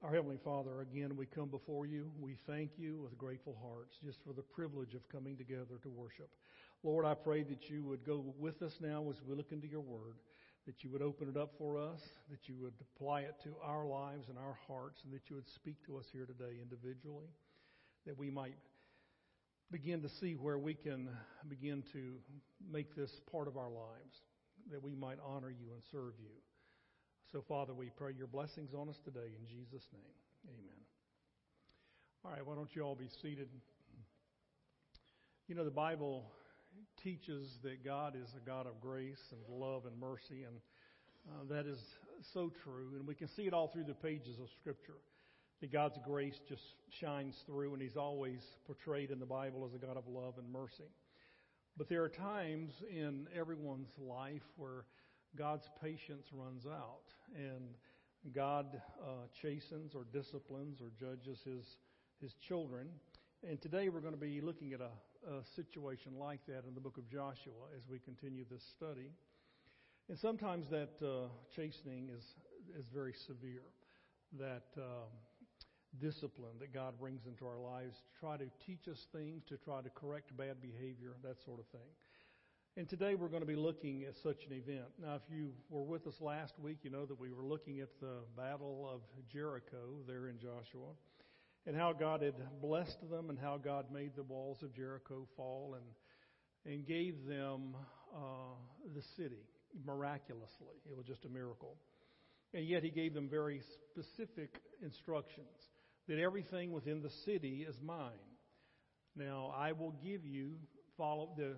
Our Heavenly Father, again, we come before you. We thank you with grateful hearts just for the privilege of coming together to worship. Lord, I pray that you would go with us now as we look into your word, that you would open it up for us, that you would apply it to our lives and our hearts, and that you would speak to us here today individually, that we might begin to see where we can begin to make this part of our lives, that we might honor you and serve you. So, Father, we pray your blessings on us today in Jesus' name. Amen. All right, why don't you all be seated? You know, the Bible teaches that God is a God of grace and love and mercy, and uh, that is so true. And we can see it all through the pages of Scripture. That God's grace just shines through, and He's always portrayed in the Bible as a God of love and mercy. But there are times in everyone's life where God's patience runs out, and God uh, chastens or disciplines or judges His His children. And today we're going to be looking at a, a situation like that in the book of Joshua as we continue this study. And sometimes that uh, chastening is is very severe. That um, discipline that God brings into our lives to try to teach us things, to try to correct bad behavior, that sort of thing. And today we're going to be looking at such an event. Now, if you were with us last week, you know that we were looking at the Battle of Jericho there in Joshua and how God had blessed them and how God made the walls of Jericho fall and, and gave them uh, the city miraculously. It was just a miracle. And yet he gave them very specific instructions that everything within the city is mine. Now, I will give you, follow the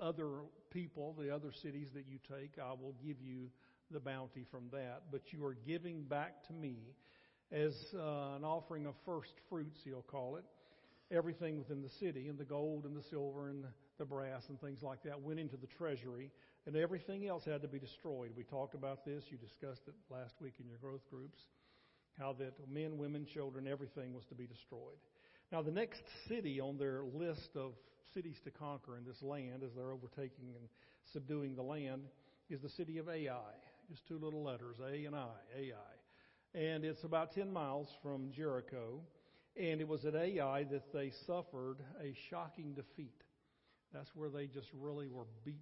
other people, the other cities that you take, I will give you the bounty from that. But you are giving back to me as uh, an offering of first fruits, he'll call it, everything within the city, and the gold and the silver and the brass and things like that went into the treasury, and everything else had to be destroyed. We talked about this. You discussed it last week in your growth groups, how that men, women, children, everything was to be destroyed. Now, the next city on their list of cities to conquer in this land as they're overtaking and subduing the land is the city of Ai. Just two little letters, A and I, Ai. And it's about 10 miles from Jericho. And it was at Ai that they suffered a shocking defeat. That's where they just really were beaten.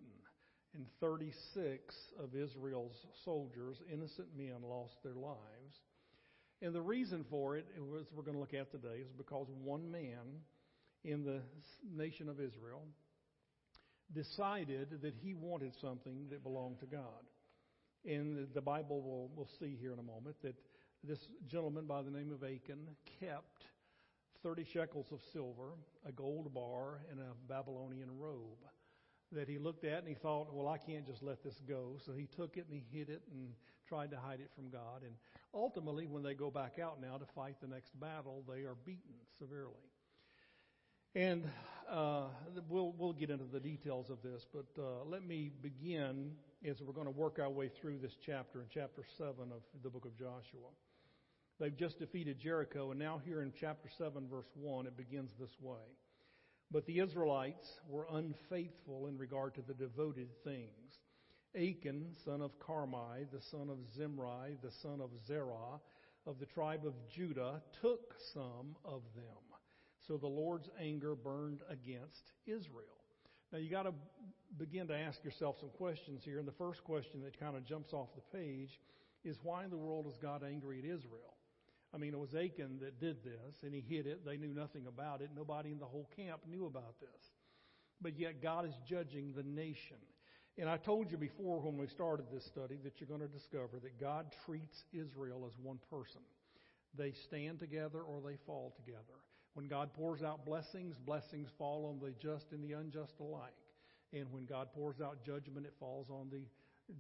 And 36 of Israel's soldiers, innocent men, lost their lives. And the reason for it, as we're going to look at today, is because one man in the nation of Israel decided that he wanted something that belonged to God. And the Bible will will see here in a moment that this gentleman by the name of Achan kept 30 shekels of silver, a gold bar, and a Babylonian robe that he looked at and he thought, well, I can't just let this go. So he took it and he hid it and tried to hide it from God. And ultimately, when they go back out now to fight the next battle, they are beaten severely. And uh, we'll we'll get into the details of this, but uh, let me begin as we're going to work our way through this chapter in chapter seven of the book of Joshua. They've just defeated Jericho, and now here in chapter seven, verse one, it begins this way. But the Israelites were unfaithful in regard to the devoted things. Achan, son of Carmi, the son of Zimri, the son of Zerah, of the tribe of Judah, took some of them so the Lord's anger burned against Israel. Now you got to begin to ask yourself some questions here. And the first question that kind of jumps off the page is why in the world is God angry at Israel? I mean, it was Achan that did this, and he hid it. They knew nothing about it. Nobody in the whole camp knew about this. But yet, God is judging the nation. And I told you before when we started this study that you're going to discover that God treats Israel as one person. They stand together or they fall together. When God pours out blessings, blessings fall on the just and the unjust alike. And when God pours out judgment, it falls on the,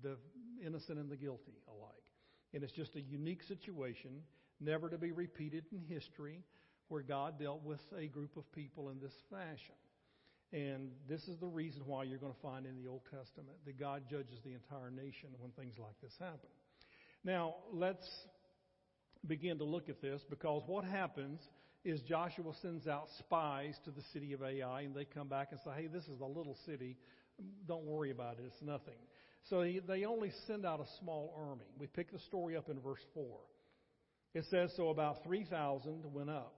the innocent and the guilty alike. And it's just a unique situation, never to be repeated in history, where God dealt with a group of people in this fashion. And this is the reason why you're going to find in the Old Testament that God judges the entire nation when things like this happen. Now, let's begin to look at this because what happens is Joshua sends out spies to the city of Ai, and they come back and say, hey, this is a little city. Don't worry about it. It's nothing. So they only send out a small army. We pick the story up in verse 4. It says, So about 3,000 went up.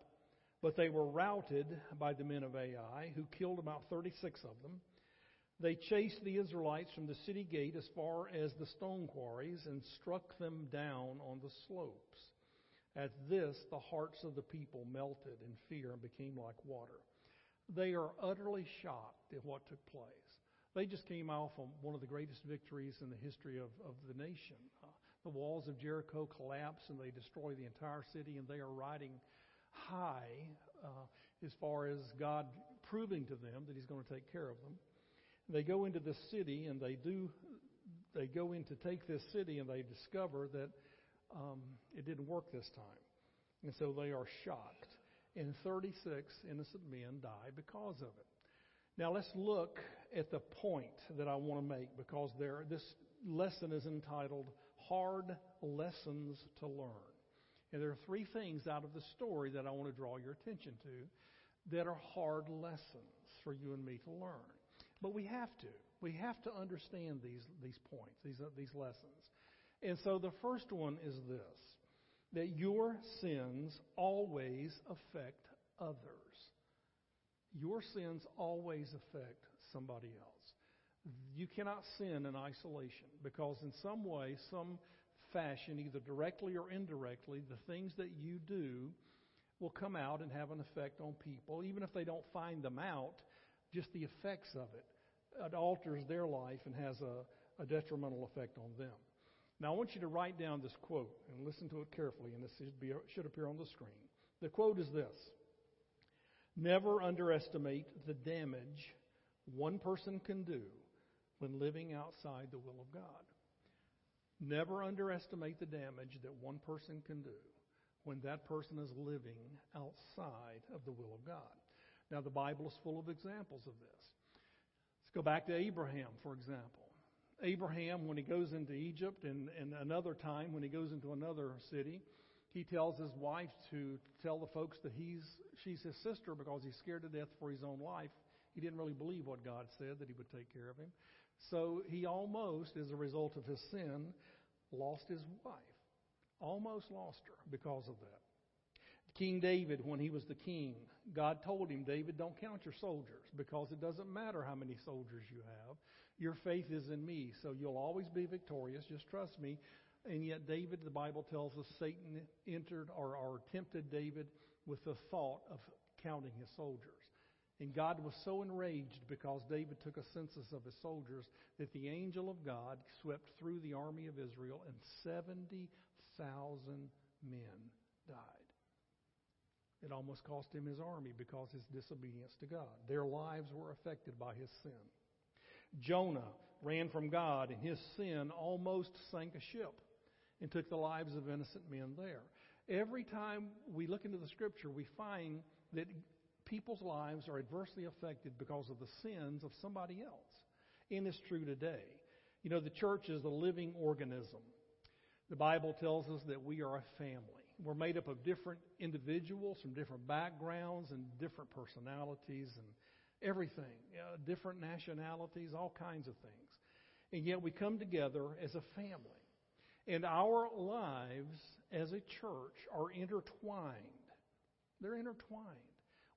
But they were routed by the men of Ai, who killed about 36 of them. They chased the Israelites from the city gate as far as the stone quarries and struck them down on the slopes. At this, the hearts of the people melted in fear and became like water. They are utterly shocked at what took place. They just came off on one of the greatest victories in the history of, of the nation. Uh, the walls of Jericho collapse and they destroy the entire city, and they are riding high uh, as far as God proving to them that He's going to take care of them. They go into the city and they do. They go in to take this city and they discover that um, it didn't work this time, and so they are shocked. And 36 innocent men die because of it. Now let's look at the point that I want to make because there, this lesson is entitled Hard Lessons to Learn. And there are three things out of the story that I want to draw your attention to that are hard lessons for you and me to learn. But we have to. We have to understand these, these points, these, uh, these lessons. And so the first one is this that your sins always affect others. Your sins always affect somebody else. You cannot sin in isolation because, in some way, some fashion, either directly or indirectly, the things that you do will come out and have an effect on people. Even if they don't find them out, just the effects of it. It alters their life and has a, a detrimental effect on them. Now, I want you to write down this quote and listen to it carefully, and this should, be, should appear on the screen. The quote is this Never underestimate the damage one person can do when living outside the will of God. Never underestimate the damage that one person can do when that person is living outside of the will of God. Now, the Bible is full of examples of this. Let's go back to Abraham, for example. Abraham, when he goes into Egypt, and, and another time when he goes into another city, he tells his wife to tell the folks that he's she's his sister because he's scared to death for his own life. He didn't really believe what God said that he would take care of him. So he almost, as a result of his sin, lost his wife. Almost lost her because of that. King David, when he was the king, God told him, David, don't count your soldiers because it doesn't matter how many soldiers you have. Your faith is in me, so you'll always be victorious. Just trust me. And yet, David, the Bible tells us, Satan entered or, or tempted David with the thought of counting his soldiers. And God was so enraged because David took a census of his soldiers that the angel of God swept through the army of Israel and 70,000 men died. It almost cost him his army because his disobedience to God. Their lives were affected by his sin. Jonah ran from God, and his sin almost sank a ship and took the lives of innocent men there. Every time we look into the scripture, we find that people's lives are adversely affected because of the sins of somebody else. And it's true today. You know, the church is a living organism. The Bible tells us that we are a family. We're made up of different individuals from different backgrounds and different personalities and everything, you know, different nationalities, all kinds of things. And yet we come together as a family. And our lives as a church are intertwined. They're intertwined.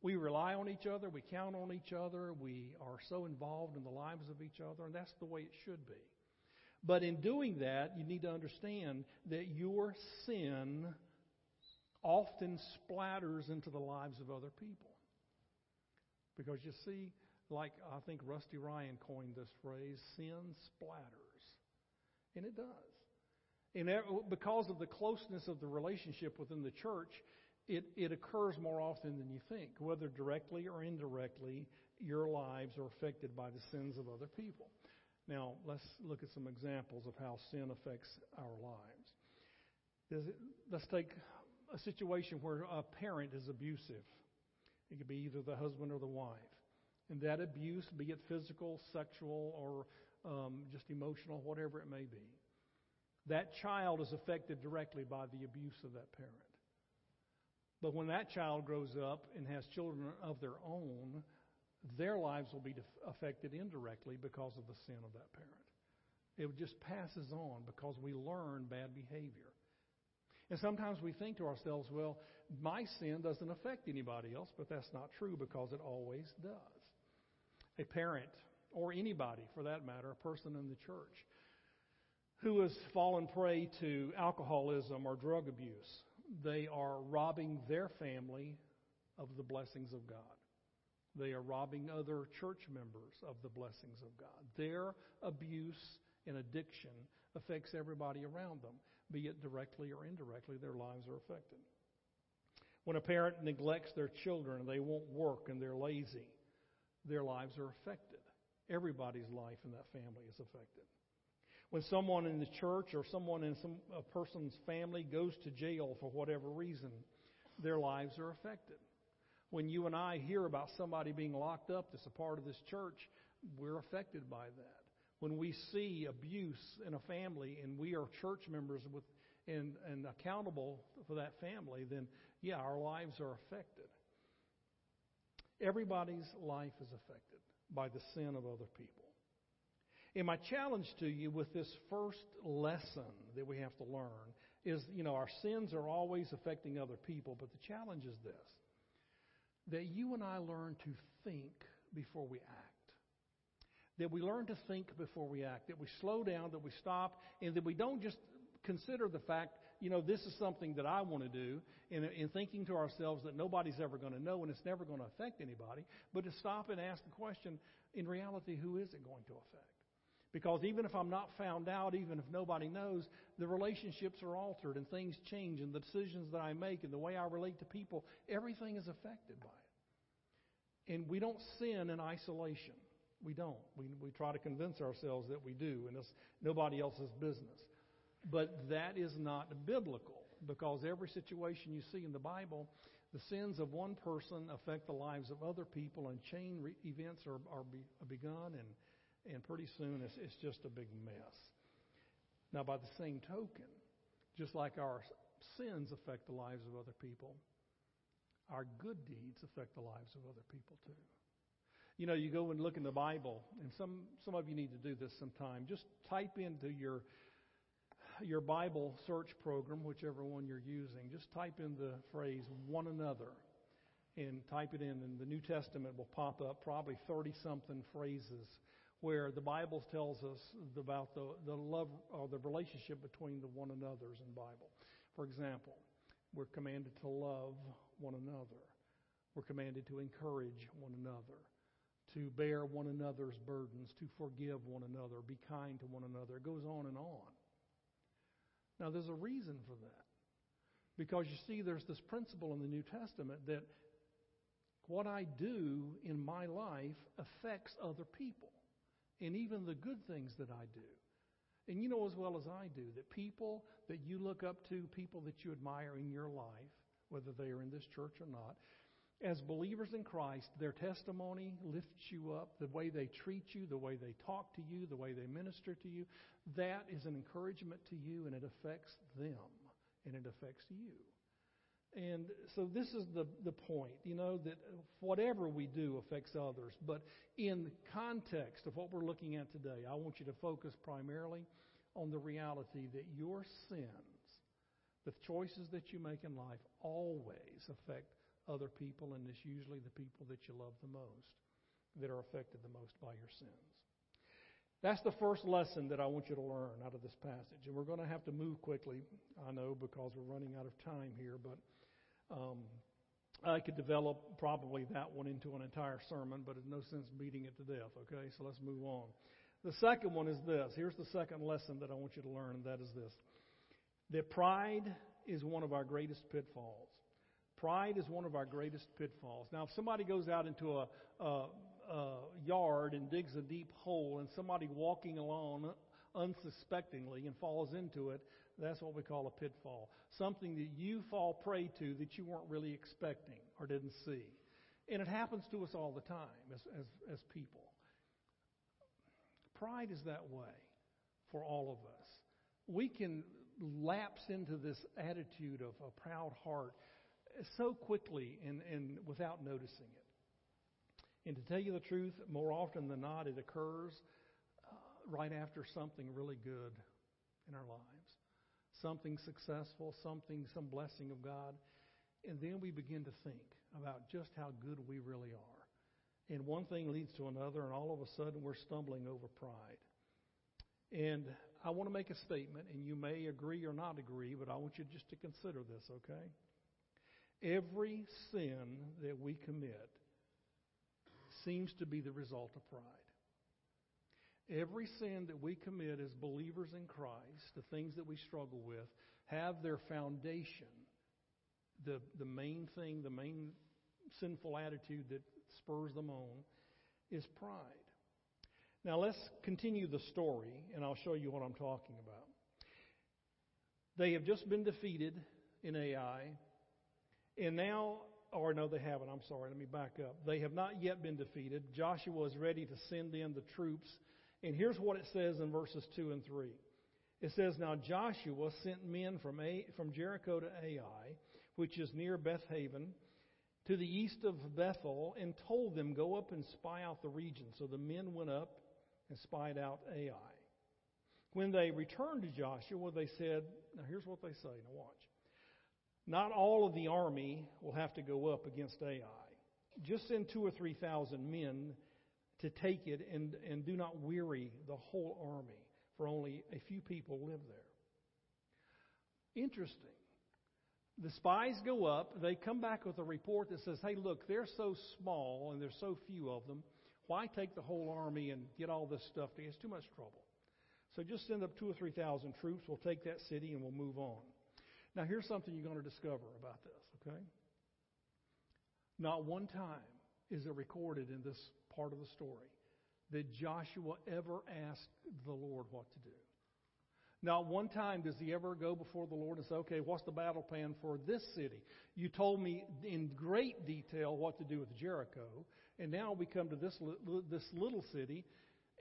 We rely on each other, we count on each other, we are so involved in the lives of each other, and that's the way it should be. But in doing that, you need to understand that your sin often splatters into the lives of other people. Because you see, like I think Rusty Ryan coined this phrase, sin splatters. And it does. And because of the closeness of the relationship within the church, it, it occurs more often than you think. Whether directly or indirectly, your lives are affected by the sins of other people. Now, let's look at some examples of how sin affects our lives. let's take a situation where a parent is abusive. It could be either the husband or the wife. And that abuse, be it physical, sexual, or um, just emotional, whatever it may be, that child is affected directly by the abuse of that parent. But when that child grows up and has children of their own, their lives will be affected indirectly because of the sin of that parent. It just passes on because we learn bad behavior. And sometimes we think to ourselves, well, my sin doesn't affect anybody else, but that's not true because it always does. A parent, or anybody for that matter, a person in the church, who has fallen prey to alcoholism or drug abuse, they are robbing their family of the blessings of God. They are robbing other church members of the blessings of God. Their abuse and addiction affects everybody around them, be it directly or indirectly, their lives are affected. When a parent neglects their children they won't work and they're lazy, their lives are affected. Everybody's life in that family is affected. When someone in the church or someone in some a person's family goes to jail for whatever reason, their lives are affected. When you and I hear about somebody being locked up that's a part of this church, we're affected by that. When we see abuse in a family and we are church members with and, and accountable for that family, then yeah, our lives are affected. Everybody's life is affected by the sin of other people. And my challenge to you with this first lesson that we have to learn is, you know, our sins are always affecting other people, but the challenge is this that you and I learn to think before we act. That we learn to think before we act. That we slow down, that we stop, and that we don't just consider the fact, you know, this is something that I want to do, in, in thinking to ourselves that nobody's ever going to know and it's never going to affect anybody, but to stop and ask the question, in reality, who is it going to affect? Because even if I'm not found out, even if nobody knows, the relationships are altered and things change and the decisions that I make and the way I relate to people, everything is affected by it. And we don't sin in isolation. We don't. We, we try to convince ourselves that we do, and it's nobody else's business. But that is not biblical because every situation you see in the Bible, the sins of one person affect the lives of other people, and chain re- events are, are, be, are begun and and pretty soon it's, it's just a big mess. Now, by the same token, just like our sins affect the lives of other people, our good deeds affect the lives of other people too. You know, you go and look in the Bible, and some, some of you need to do this sometime. Just type into your, your Bible search program, whichever one you're using, just type in the phrase one another and type it in, and the New Testament will pop up probably 30 something phrases where the Bible tells us about the, the love or the relationship between the one another's in the Bible. For example, we're commanded to love one another. We're commanded to encourage one another, to bear one another's burdens, to forgive one another, be kind to one another. It goes on and on. Now, there's a reason for that. Because you see, there's this principle in the New Testament that what I do in my life affects other people and even the good things that I do. And you know as well as I do that people that you look up to, people that you admire in your life, whether they are in this church or not, as believers in Christ, their testimony lifts you up, the way they treat you, the way they talk to you, the way they minister to you, that is an encouragement to you and it affects them and it affects you. And so this is the, the point, you know, that whatever we do affects others. But in context of what we're looking at today, I want you to focus primarily on the reality that your sins, the choices that you make in life, always affect other people, and it's usually the people that you love the most that are affected the most by your sins. That's the first lesson that I want you to learn out of this passage. And we're going to have to move quickly, I know, because we're running out of time here, but um, I could develop probably that one into an entire sermon, but there's no sense beating it to death, okay? So let's move on. The second one is this. Here's the second lesson that I want you to learn, and that is this that pride is one of our greatest pitfalls. Pride is one of our greatest pitfalls. Now, if somebody goes out into a, a, a yard and digs a deep hole, and somebody walking along unsuspectingly and falls into it, that's what we call a pitfall. Something that you fall prey to that you weren't really expecting or didn't see. And it happens to us all the time as, as, as people. Pride is that way for all of us. We can lapse into this attitude of a proud heart so quickly and, and without noticing it. And to tell you the truth, more often than not, it occurs uh, right after something really good in our lives something successful, something, some blessing of God. And then we begin to think about just how good we really are. And one thing leads to another, and all of a sudden we're stumbling over pride. And I want to make a statement, and you may agree or not agree, but I want you just to consider this, okay? Every sin that we commit seems to be the result of pride. Every sin that we commit as believers in Christ, the things that we struggle with, have their foundation. The, the main thing, the main sinful attitude that spurs them on is pride. Now let's continue the story, and I'll show you what I'm talking about. They have just been defeated in Ai, and now, or no, they haven't. I'm sorry. Let me back up. They have not yet been defeated. Joshua is ready to send in the troops and here's what it says in verses 2 and 3. It says, Now Joshua sent men from, A, from Jericho to Ai, which is near Bethaven, to the east of Bethel, and told them, Go up and spy out the region. So the men went up and spied out Ai. When they returned to Joshua, they said, Now here's what they say. Now watch. Not all of the army will have to go up against Ai. Just send two or three thousand men to take it and, and do not weary the whole army, for only a few people live there. Interesting. The spies go up, they come back with a report that says, hey, look, they're so small and there's so few of them. Why take the whole army and get all this stuff? It's too much trouble. So just send up two or three thousand troops. We'll take that city and we'll move on. Now, here's something you're going to discover about this, okay? Not one time is it recorded in this part of the story that Joshua ever asked the Lord what to do. Not one time does he ever go before the Lord and say, okay, what's the battle plan for this city? You told me in great detail what to do with Jericho, and now we come to this, this little city.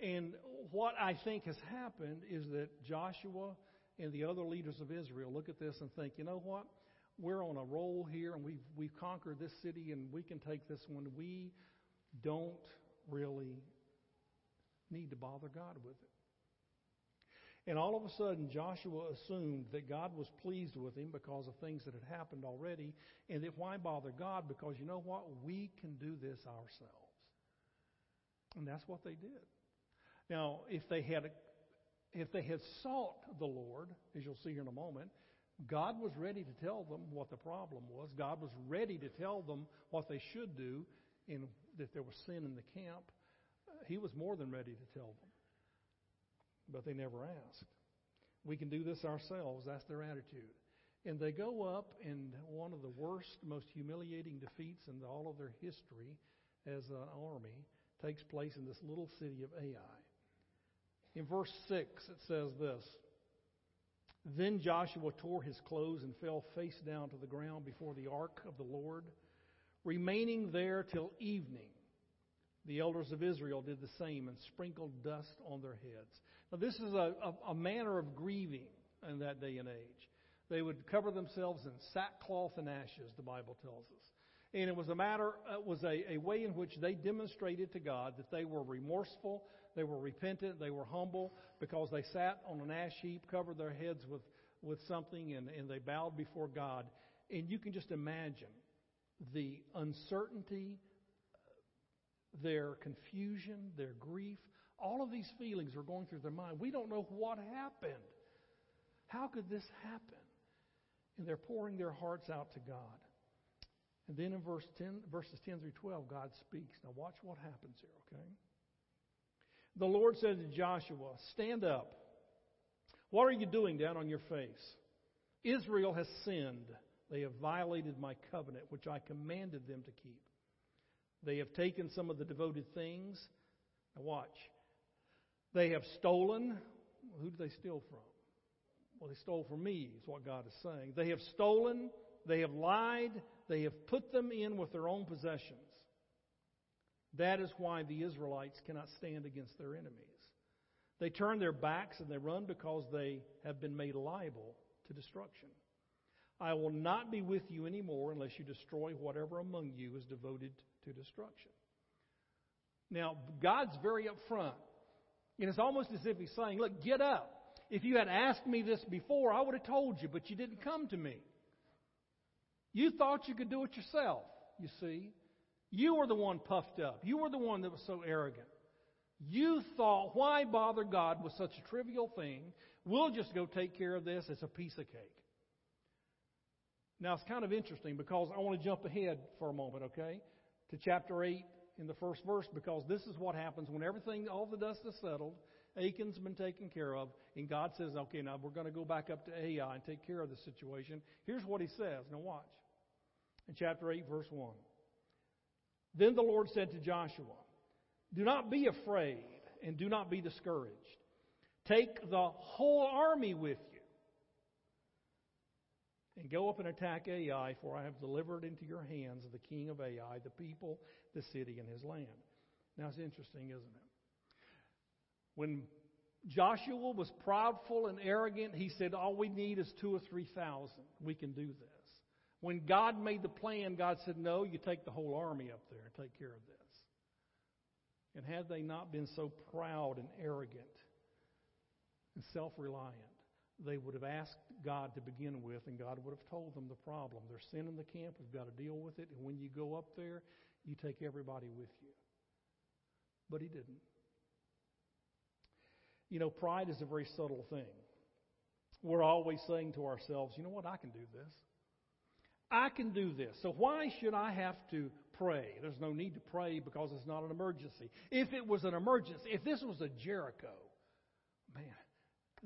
And what I think has happened is that Joshua and the other leaders of Israel look at this and think, you know what? We're on a roll here, and we've, we've conquered this city, and we can take this one. We don't really need to bother God with it. And all of a sudden, Joshua assumed that God was pleased with him because of things that had happened already, and that why bother God? Because you know what? We can do this ourselves. And that's what they did. Now, if they had if they had sought the Lord, as you'll see here in a moment, God was ready to tell them what the problem was. God was ready to tell them what they should do, and that there was sin in the camp. Uh, he was more than ready to tell them. But they never asked. We can do this ourselves. That's their attitude. And they go up, and one of the worst, most humiliating defeats in all of their history as an army takes place in this little city of Ai. In verse 6, it says this Then Joshua tore his clothes and fell face down to the ground before the ark of the Lord, remaining there till evening. The elders of Israel did the same and sprinkled dust on their heads. Now, this is a, a, a manner of grieving in that day and age. They would cover themselves in sackcloth and ashes, the Bible tells us. And it was a matter, it was a, a way in which they demonstrated to God that they were remorseful, they were repentant, they were humble, because they sat on an ash heap, covered their heads with, with something, and, and they bowed before God. And you can just imagine the uncertainty, their confusion, their grief, all of these feelings are going through their mind. We don't know what happened. How could this happen? And they're pouring their hearts out to God. And then in verse 10, verses 10 through 12, God speaks. Now watch what happens here, okay? The Lord said to Joshua, Stand up. What are you doing down on your face? Israel has sinned. They have violated my covenant, which I commanded them to keep. They have taken some of the devoted things. Now, watch. They have stolen. Who did they steal from? Well, they stole from me, is what God is saying. They have stolen. They have lied. They have put them in with their own possessions. That is why the Israelites cannot stand against their enemies. They turn their backs and they run because they have been made liable to destruction. I will not be with you anymore unless you destroy whatever among you is devoted to destruction. Now, God's very upfront. And it's almost as if He's saying, Look, get up. If you had asked me this before, I would have told you, but you didn't come to me. You thought you could do it yourself, you see. You were the one puffed up. You were the one that was so arrogant. You thought, why bother God with such a trivial thing? We'll just go take care of this. It's a piece of cake. Now, it's kind of interesting because I want to jump ahead for a moment, okay, to chapter 8 in the first verse because this is what happens when everything, all the dust is settled, Achan's been taken care of, and God says, okay, now we're going to go back up to Ai and take care of the situation. Here's what he says. Now, watch. In chapter 8, verse 1. Then the Lord said to Joshua, Do not be afraid and do not be discouraged. Take the whole army with you and go up and attack Ai, for I have delivered into your hands the king of Ai, the people, the city, and his land. Now it's interesting, isn't it? When Joshua was proudful and arrogant, he said, All we need is two or three thousand. We can do this. When God made the plan, God said, No, you take the whole army up there and take care of this. And had they not been so proud and arrogant and self reliant, they would have asked God to begin with, and God would have told them the problem. There's sin in the camp, we've got to deal with it, and when you go up there, you take everybody with you. But he didn't. You know, pride is a very subtle thing. We're always saying to ourselves, you know what, I can do this. I can do this. So why should I have to pray? There's no need to pray because it's not an emergency. If it was an emergency, if this was a Jericho, man,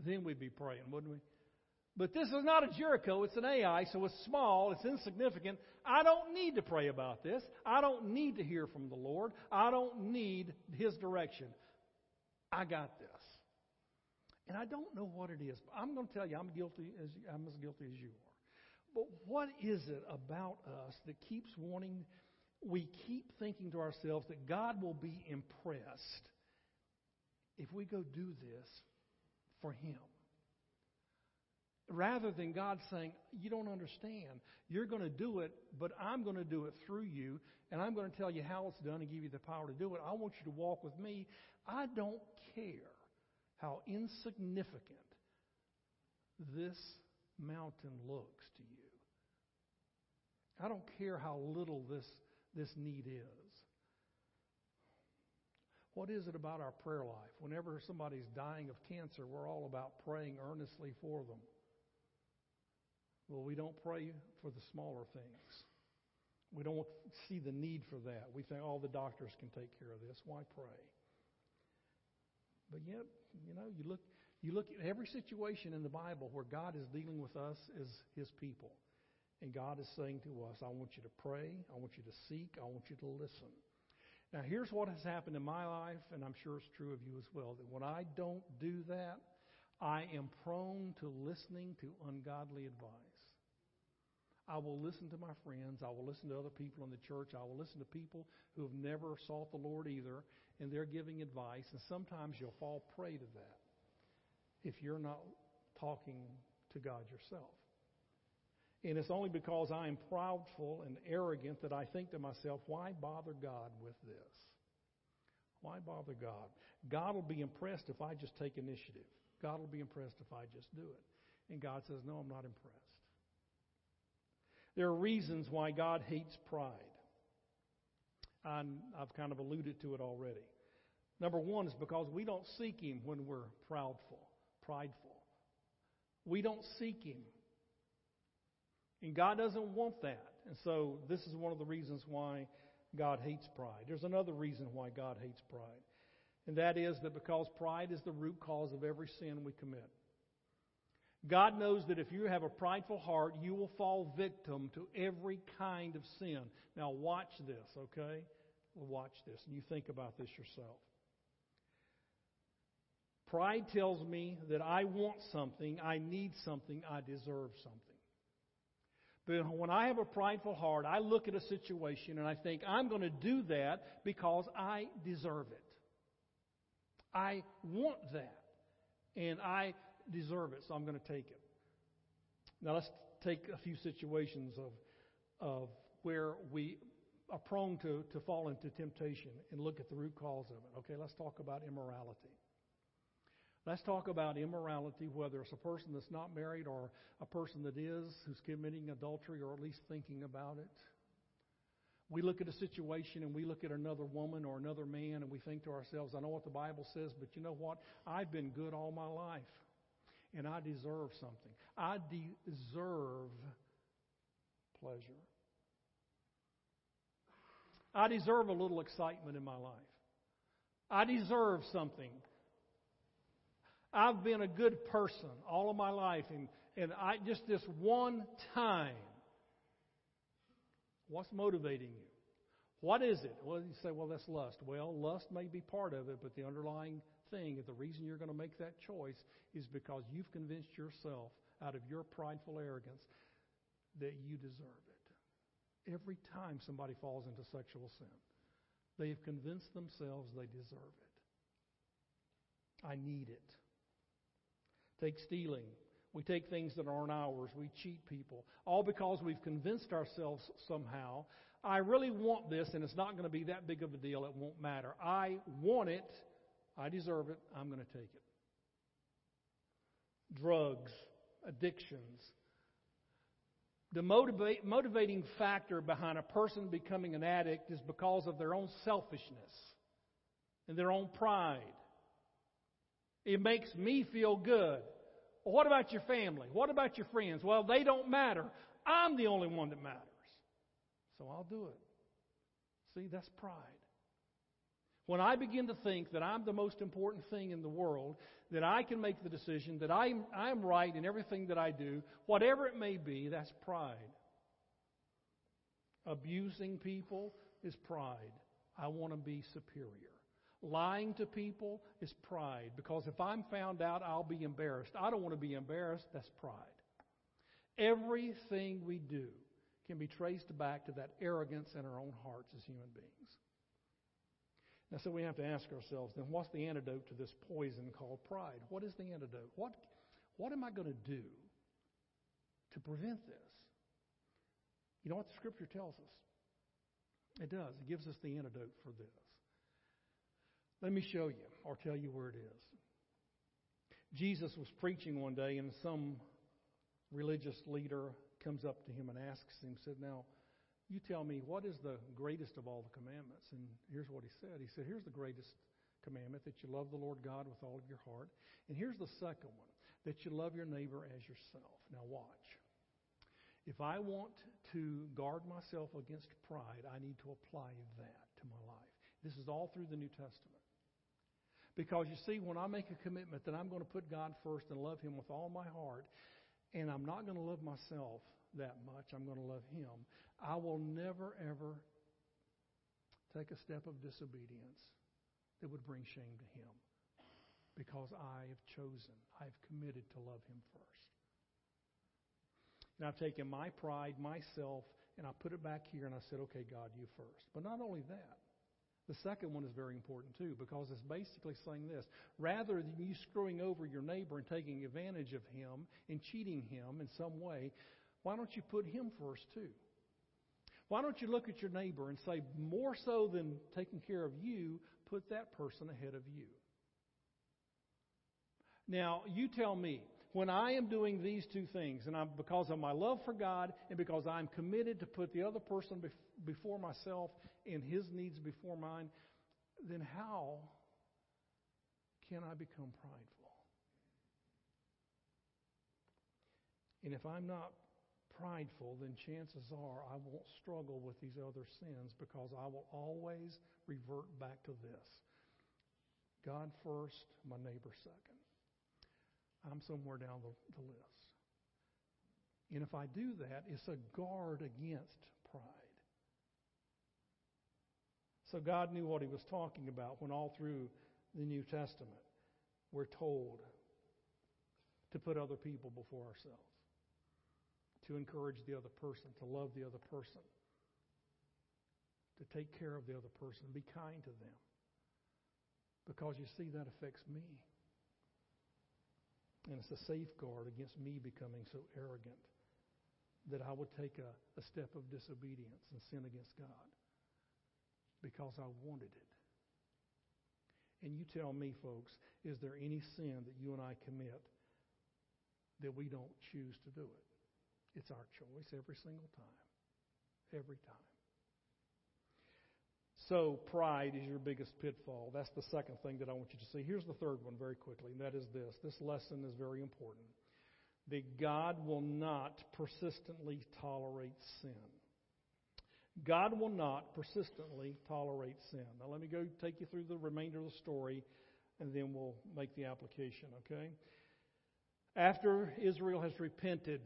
then we'd be praying, wouldn't we? But this is not a Jericho, it's an Ai, so it's small, it's insignificant. I don't need to pray about this. I don't need to hear from the Lord. I don't need His direction. I got this. And I don't know what it is. But I'm going to tell you, I'm guilty as I'm as guilty as you are. But what is it about us that keeps wanting? We keep thinking to ourselves that God will be impressed if we go do this for Him. Rather than God saying, You don't understand. You're going to do it, but I'm going to do it through you, and I'm going to tell you how it's done and give you the power to do it. I want you to walk with me. I don't care how insignificant this mountain looks to you. I don't care how little this, this need is. What is it about our prayer life? Whenever somebody's dying of cancer, we're all about praying earnestly for them. Well, we don't pray for the smaller things. We don't see the need for that. We think, all oh, the doctors can take care of this. Why pray? But yet, you know, you look, you look at every situation in the Bible where God is dealing with us as His people. And God is saying to us, I want you to pray, I want you to seek, I want you to listen. Now, here's what has happened in my life, and I'm sure it's true of you as well, that when I don't do that, I am prone to listening to ungodly advice. I will listen to my friends. I will listen to other people in the church. I will listen to people who have never sought the Lord either, and they're giving advice. And sometimes you'll fall prey to that if you're not talking to God yourself. And it's only because I am proudful and arrogant that I think to myself, why bother God with this? Why bother God? God will be impressed if I just take initiative. God will be impressed if I just do it. And God says, no, I'm not impressed. There are reasons why God hates pride. I'm, I've kind of alluded to it already. Number one is because we don't seek Him when we're proudful, prideful. We don't seek Him. And God doesn't want that. And so this is one of the reasons why God hates pride. There's another reason why God hates pride. And that is that because pride is the root cause of every sin we commit. God knows that if you have a prideful heart, you will fall victim to every kind of sin. Now, watch this, okay? Watch this, and you think about this yourself. Pride tells me that I want something, I need something, I deserve something. But when I have a prideful heart, I look at a situation and I think, I'm going to do that because I deserve it. I want that. And I deserve it, so I'm going to take it. Now let's take a few situations of, of where we are prone to, to fall into temptation and look at the root cause of it. Okay, let's talk about immorality. Let's talk about immorality, whether it's a person that's not married or a person that is, who's committing adultery or at least thinking about it. We look at a situation and we look at another woman or another man and we think to ourselves, I know what the Bible says, but you know what? I've been good all my life and I deserve something. I deserve pleasure. I deserve a little excitement in my life. I deserve something. I've been a good person all of my life, and, and I just this one time. What's motivating you? What is it? Well, you say, well, that's lust. Well, lust may be part of it, but the underlying thing, the reason you're going to make that choice is because you've convinced yourself out of your prideful arrogance that you deserve it. Every time somebody falls into sexual sin, they have convinced themselves they deserve it. I need it. Take stealing. We take things that aren't ours. We cheat people. All because we've convinced ourselves somehow, I really want this and it's not going to be that big of a deal. It won't matter. I want it. I deserve it. I'm going to take it. Drugs, addictions. The motivating factor behind a person becoming an addict is because of their own selfishness and their own pride. It makes me feel good. What about your family? What about your friends? Well, they don't matter. I'm the only one that matters. So I'll do it. See, that's pride. When I begin to think that I'm the most important thing in the world, that I can make the decision, that I'm, I'm right in everything that I do, whatever it may be, that's pride. Abusing people is pride. I want to be superior. Lying to people is pride because if I'm found out, I'll be embarrassed. I don't want to be embarrassed. That's pride. Everything we do can be traced back to that arrogance in our own hearts as human beings. Now, so we have to ask ourselves then, what's the antidote to this poison called pride? What is the antidote? What, what am I going to do to prevent this? You know what the Scripture tells us? It does. It gives us the antidote for this. Let me show you or tell you where it is. Jesus was preaching one day, and some religious leader comes up to him and asks him, said, Now, you tell me, what is the greatest of all the commandments? And here's what he said. He said, Here's the greatest commandment that you love the Lord God with all of your heart. And here's the second one that you love your neighbor as yourself. Now, watch. If I want to guard myself against pride, I need to apply that to my life. This is all through the New Testament. Because you see, when I make a commitment that I'm going to put God first and love Him with all my heart, and I'm not going to love myself that much, I'm going to love Him, I will never, ever take a step of disobedience that would bring shame to Him. Because I have chosen, I've committed to love Him first. And I've taken my pride, myself, and I put it back here and I said, okay, God, you first. But not only that, the second one is very important too because it's basically saying this rather than you screwing over your neighbor and taking advantage of him and cheating him in some way, why don't you put him first too? Why don't you look at your neighbor and say, more so than taking care of you, put that person ahead of you? Now, you tell me, when I am doing these two things, and I'm, because of my love for God and because I'm committed to put the other person before myself and his needs before mine, then how can I become prideful? And if I'm not prideful, then chances are I won't struggle with these other sins because I will always revert back to this God first, my neighbor second. I'm somewhere down the, the list. And if I do that, it's a guard against pride. So God knew what he was talking about when all through the New Testament we're told to put other people before ourselves, to encourage the other person, to love the other person, to take care of the other person, be kind to them. Because you see, that affects me. And it's a safeguard against me becoming so arrogant that I would take a, a step of disobedience and sin against God because I wanted it. And you tell me, folks, is there any sin that you and I commit that we don't choose to do it? It's our choice every single time. Every time. So, pride is your biggest pitfall. That's the second thing that I want you to see. Here's the third one very quickly, and that is this. This lesson is very important. That God will not persistently tolerate sin. God will not persistently tolerate sin. Now, let me go take you through the remainder of the story, and then we'll make the application, okay? After Israel has repented,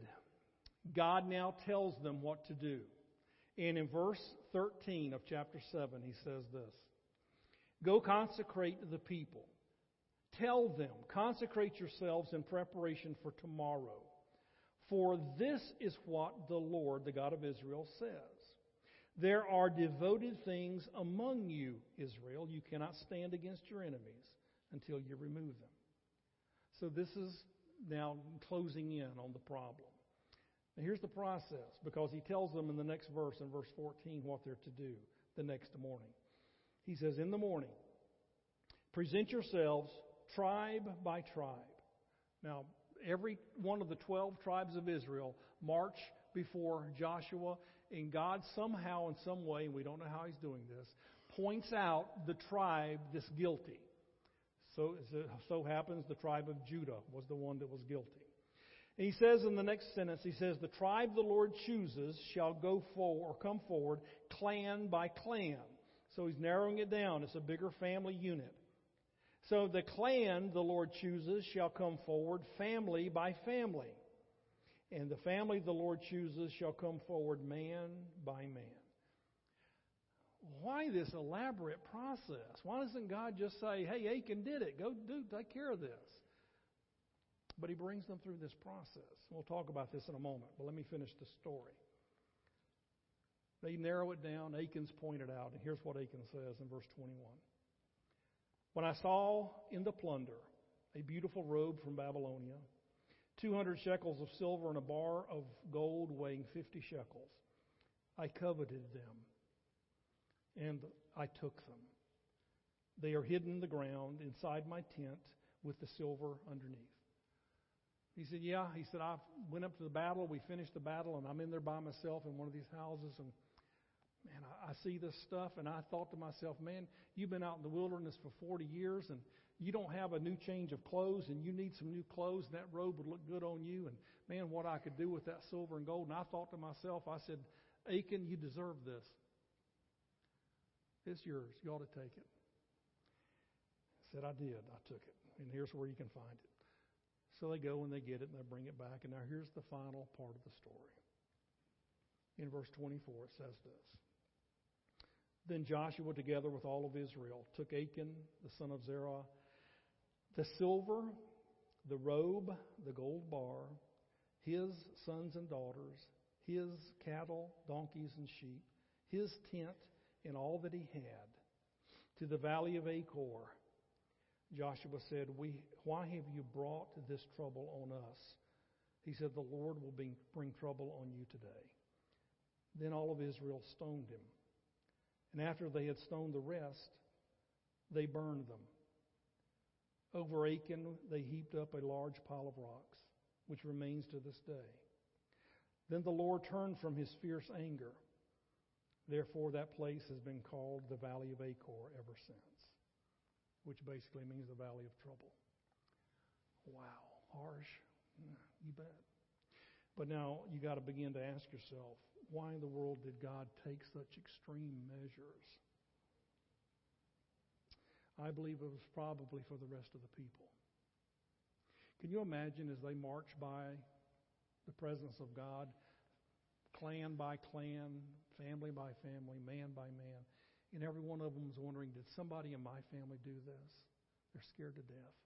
God now tells them what to do. And in verse 13 of chapter 7, he says this Go consecrate the people. Tell them, consecrate yourselves in preparation for tomorrow. For this is what the Lord, the God of Israel, says. There are devoted things among you, Israel. You cannot stand against your enemies until you remove them. So this is now closing in on the problem. Now here's the process because he tells them in the next verse, in verse 14, what they're to do the next morning. He says, In the morning, present yourselves tribe by tribe. Now, every one of the 12 tribes of Israel march before Joshua, and God somehow, in some way, and we don't know how he's doing this, points out the tribe that's guilty. So, so happens the tribe of Judah was the one that was guilty. And he says in the next sentence, he says, The tribe the Lord chooses shall go forward or come forward clan by clan. So he's narrowing it down. It's a bigger family unit. So the clan the Lord chooses shall come forward family by family. And the family the Lord chooses shall come forward man by man. Why this elaborate process? Why doesn't God just say, hey, Achan did it. Go do, take care of this? But he brings them through this process. We'll talk about this in a moment, but let me finish the story. They narrow it down. Achan's pointed out, and here's what Achan says in verse 21. When I saw in the plunder a beautiful robe from Babylonia, 200 shekels of silver, and a bar of gold weighing 50 shekels, I coveted them, and I took them. They are hidden in the ground inside my tent with the silver underneath. He said, Yeah. He said, I went up to the battle. We finished the battle, and I'm in there by myself in one of these houses. And man, I, I see this stuff, and I thought to myself, man, you've been out in the wilderness for 40 years, and you don't have a new change of clothes, and you need some new clothes, and that robe would look good on you. And man, what I could do with that silver and gold. And I thought to myself, I said, Achan, you deserve this. It's yours. You ought to take it. I said, I did. I took it. And here's where you can find it. So they go and they get it and they bring it back. And now here's the final part of the story. In verse 24, it says this. Then Joshua, together with all of Israel, took Achan, the son of Zerah, the silver, the robe, the gold bar, his sons and daughters, his cattle, donkeys, and sheep, his tent, and all that he had, to the valley of Achor Joshua said, we, Why have you brought this trouble on us? He said, The Lord will bring, bring trouble on you today. Then all of Israel stoned him. And after they had stoned the rest, they burned them. Over Achan, they heaped up a large pile of rocks, which remains to this day. Then the Lord turned from his fierce anger. Therefore, that place has been called the Valley of Achor ever since which basically means the valley of trouble. Wow, harsh. Mm, you bet. But now you got to begin to ask yourself, why in the world did God take such extreme measures? I believe it was probably for the rest of the people. Can you imagine as they march by the presence of God, clan by clan, family by family, man by man, and every one of them was wondering, did somebody in my family do this? They're scared to death.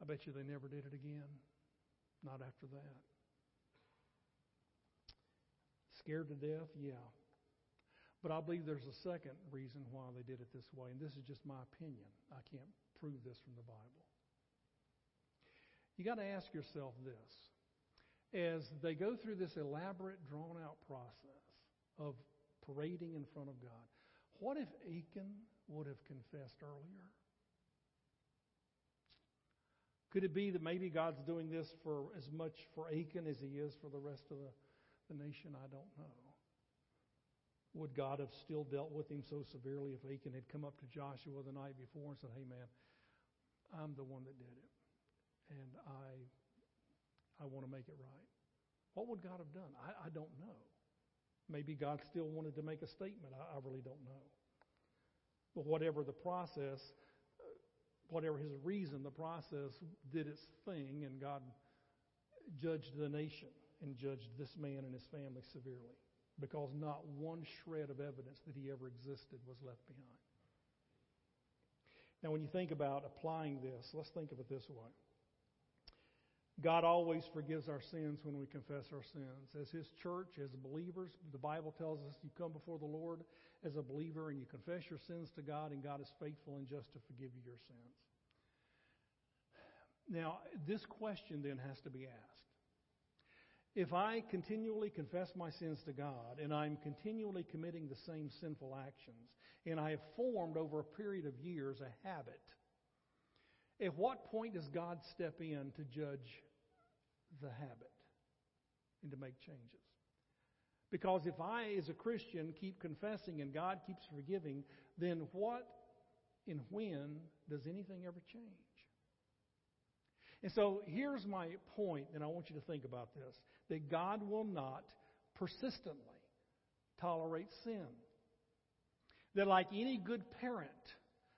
I bet you they never did it again. Not after that. Scared to death? Yeah. But I believe there's a second reason why they did it this way, and this is just my opinion. I can't prove this from the Bible. You got to ask yourself this. As they go through this elaborate, drawn out process of parading in front of God. What if Achan would have confessed earlier? Could it be that maybe God's doing this for as much for Achan as he is for the rest of the, the nation? I don't know. Would God have still dealt with him so severely if Achan had come up to Joshua the night before and said, Hey man, I'm the one that did it. And I I want to make it right. What would God have done? I, I don't know. Maybe God still wanted to make a statement. I, I really don't know. But whatever the process, whatever his reason, the process did its thing, and God judged the nation and judged this man and his family severely because not one shred of evidence that he ever existed was left behind. Now, when you think about applying this, let's think of it this way. God always forgives our sins when we confess our sins. As His church, as believers, the Bible tells us you come before the Lord as a believer and you confess your sins to God, and God is faithful and just to forgive you your sins. Now, this question then has to be asked. If I continually confess my sins to God and I'm continually committing the same sinful actions, and I have formed over a period of years a habit, at what point does God step in to judge the habit and to make changes? Because if I, as a Christian, keep confessing and God keeps forgiving, then what and when does anything ever change? And so here's my point, and I want you to think about this that God will not persistently tolerate sin. That, like any good parent,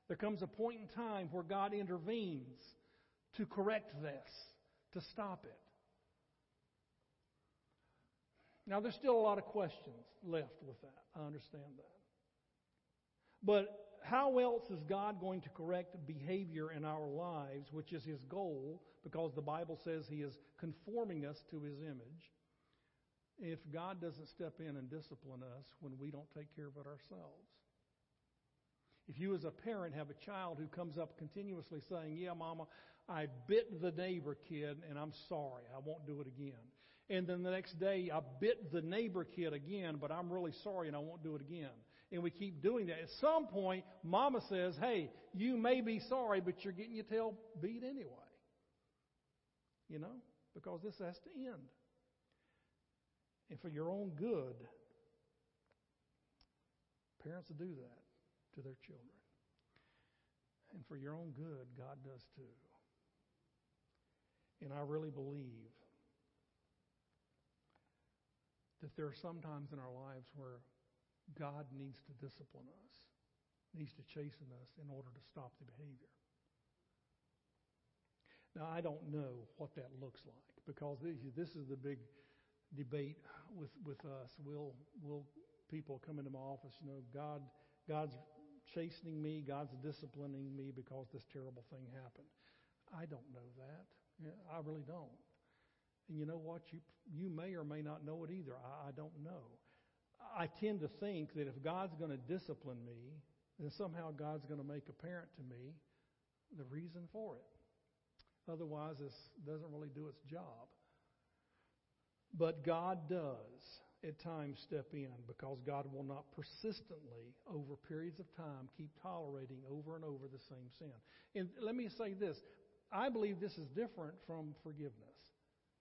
there comes a point in time where God intervenes to correct this, to stop it. Now, there's still a lot of questions left with that. I understand that. But how else is God going to correct behavior in our lives, which is His goal, because the Bible says He is conforming us to His image, if God doesn't step in and discipline us when we don't take care of it ourselves? If you, as a parent, have a child who comes up continuously saying, Yeah, Mama, I bit the neighbor kid and I'm sorry, I won't do it again. And then the next day, I bit the neighbor kid again, but I'm really sorry and I won't do it again. And we keep doing that. At some point, Mama says, Hey, you may be sorry, but you're getting your tail beat anyway. You know? Because this has to end. And for your own good, parents do that to their children. And for your own good, God does too. And I really believe that there are some times in our lives where God needs to discipline us, needs to chasten us in order to stop the behavior. Now, I don't know what that looks like because this is the big debate with, with us. Will, will people come into my office, you know, God, God's chastening me, God's disciplining me because this terrible thing happened. I don't know that. I really don't. And you know what? You, you may or may not know it either. I, I don't know. I tend to think that if God's going to discipline me, then somehow God's going to make apparent to me the reason for it. Otherwise, this doesn't really do its job. But God does at times step in because God will not persistently, over periods of time, keep tolerating over and over the same sin. And let me say this I believe this is different from forgiveness.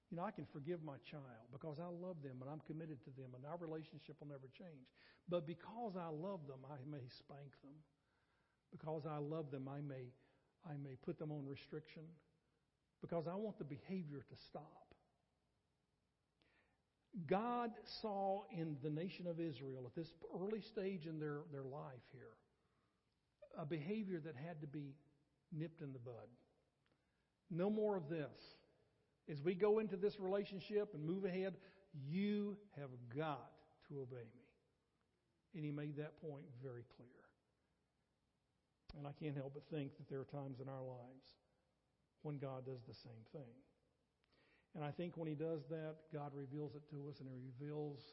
You know, I can forgive my child because I love them and I'm committed to them and our relationship will never change. But because I love them, I may spank them. Because I love them, I may, I may put them on restriction because I want the behavior to stop. God saw in the nation of Israel at this early stage in their, their life here a behavior that had to be nipped in the bud. No more of this. As we go into this relationship and move ahead, you have got to obey me. And he made that point very clear. And I can't help but think that there are times in our lives when God does the same thing. And I think when He does that, God reveals it to us and He reveals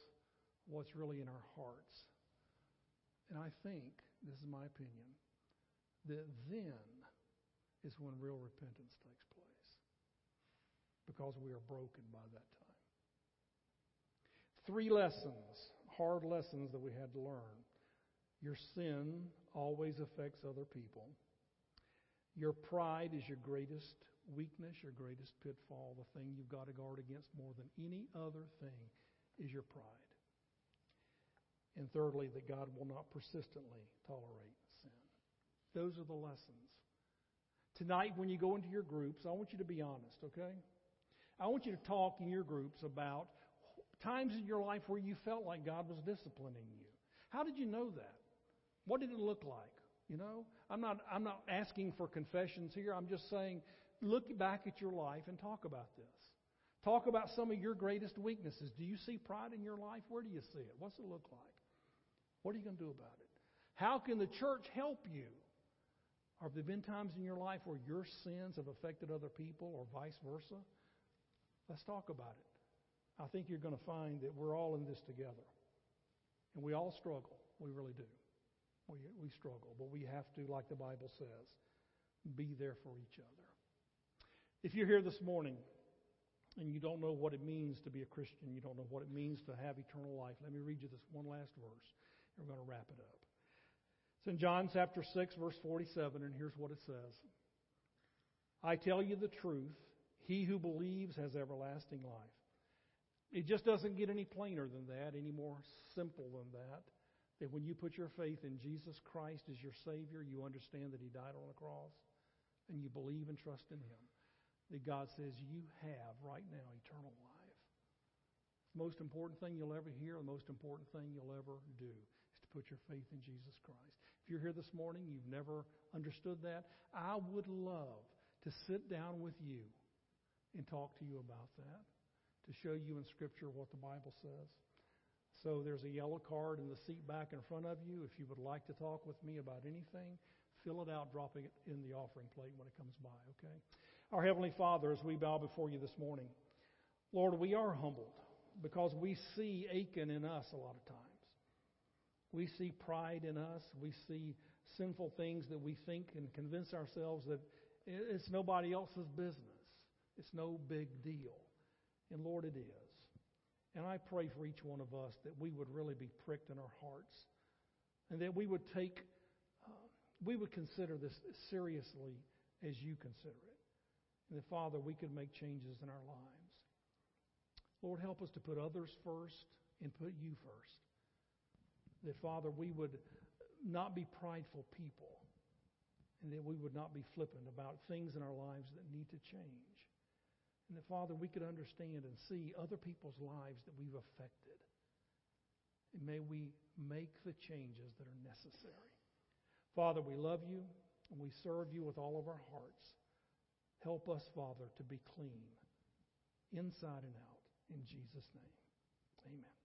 what's really in our hearts. And I think, this is my opinion, that then is when real repentance takes place. Because we are broken by that time. Three lessons, hard lessons that we had to learn. Your sin always affects other people. Your pride is your greatest weakness, your greatest pitfall. The thing you've got to guard against more than any other thing is your pride. And thirdly, that God will not persistently tolerate sin. Those are the lessons. Tonight, when you go into your groups, I want you to be honest, okay? I want you to talk in your groups about times in your life where you felt like God was disciplining you. How did you know that? What did it look like? You know, I'm not I'm not asking for confessions here. I'm just saying look back at your life and talk about this. Talk about some of your greatest weaknesses. Do you see pride in your life? Where do you see it? What's it look like? What are you going to do about it? How can the church help you? Have there been times in your life where your sins have affected other people or vice versa? Let's talk about it. I think you're going to find that we're all in this together. And we all struggle. We really do. We, we struggle. But we have to, like the Bible says, be there for each other. If you're here this morning and you don't know what it means to be a Christian, you don't know what it means to have eternal life, let me read you this one last verse, and we're going to wrap it up. It's in John chapter 6, verse 47, and here's what it says I tell you the truth, he who believes has everlasting life. It just doesn't get any plainer than that, any more simple than that. That when you put your faith in Jesus Christ as your Savior, you understand that He died on the cross, and you believe and trust in Him. That God says you have right now eternal life. The most important thing you'll ever hear, the most important thing you'll ever do is to put your faith in Jesus Christ. If you're here this morning, you've never understood that, I would love to sit down with you and talk to you about that, to show you in Scripture what the Bible says. So there's a yellow card in the seat back in front of you. If you would like to talk with me about anything, fill it out, dropping it in the offering plate when it comes by, okay? Our Heavenly Father, as we bow before you this morning, Lord, we are humbled because we see Achan in us a lot of times. We see pride in us. We see sinful things that we think and convince ourselves that it's nobody else's business. It's no big deal. And Lord, it is. And I pray for each one of us that we would really be pricked in our hearts and that we would take, uh, we would consider this seriously as you consider it. And that, Father, we could make changes in our lives. Lord, help us to put others first and put you first. That, Father, we would not be prideful people and that we would not be flippant about things in our lives that need to change. And that, Father, we could understand and see other people's lives that we've affected. And may we make the changes that are necessary. Father, we love you and we serve you with all of our hearts. Help us, Father, to be clean, inside and out. In Jesus' name, amen.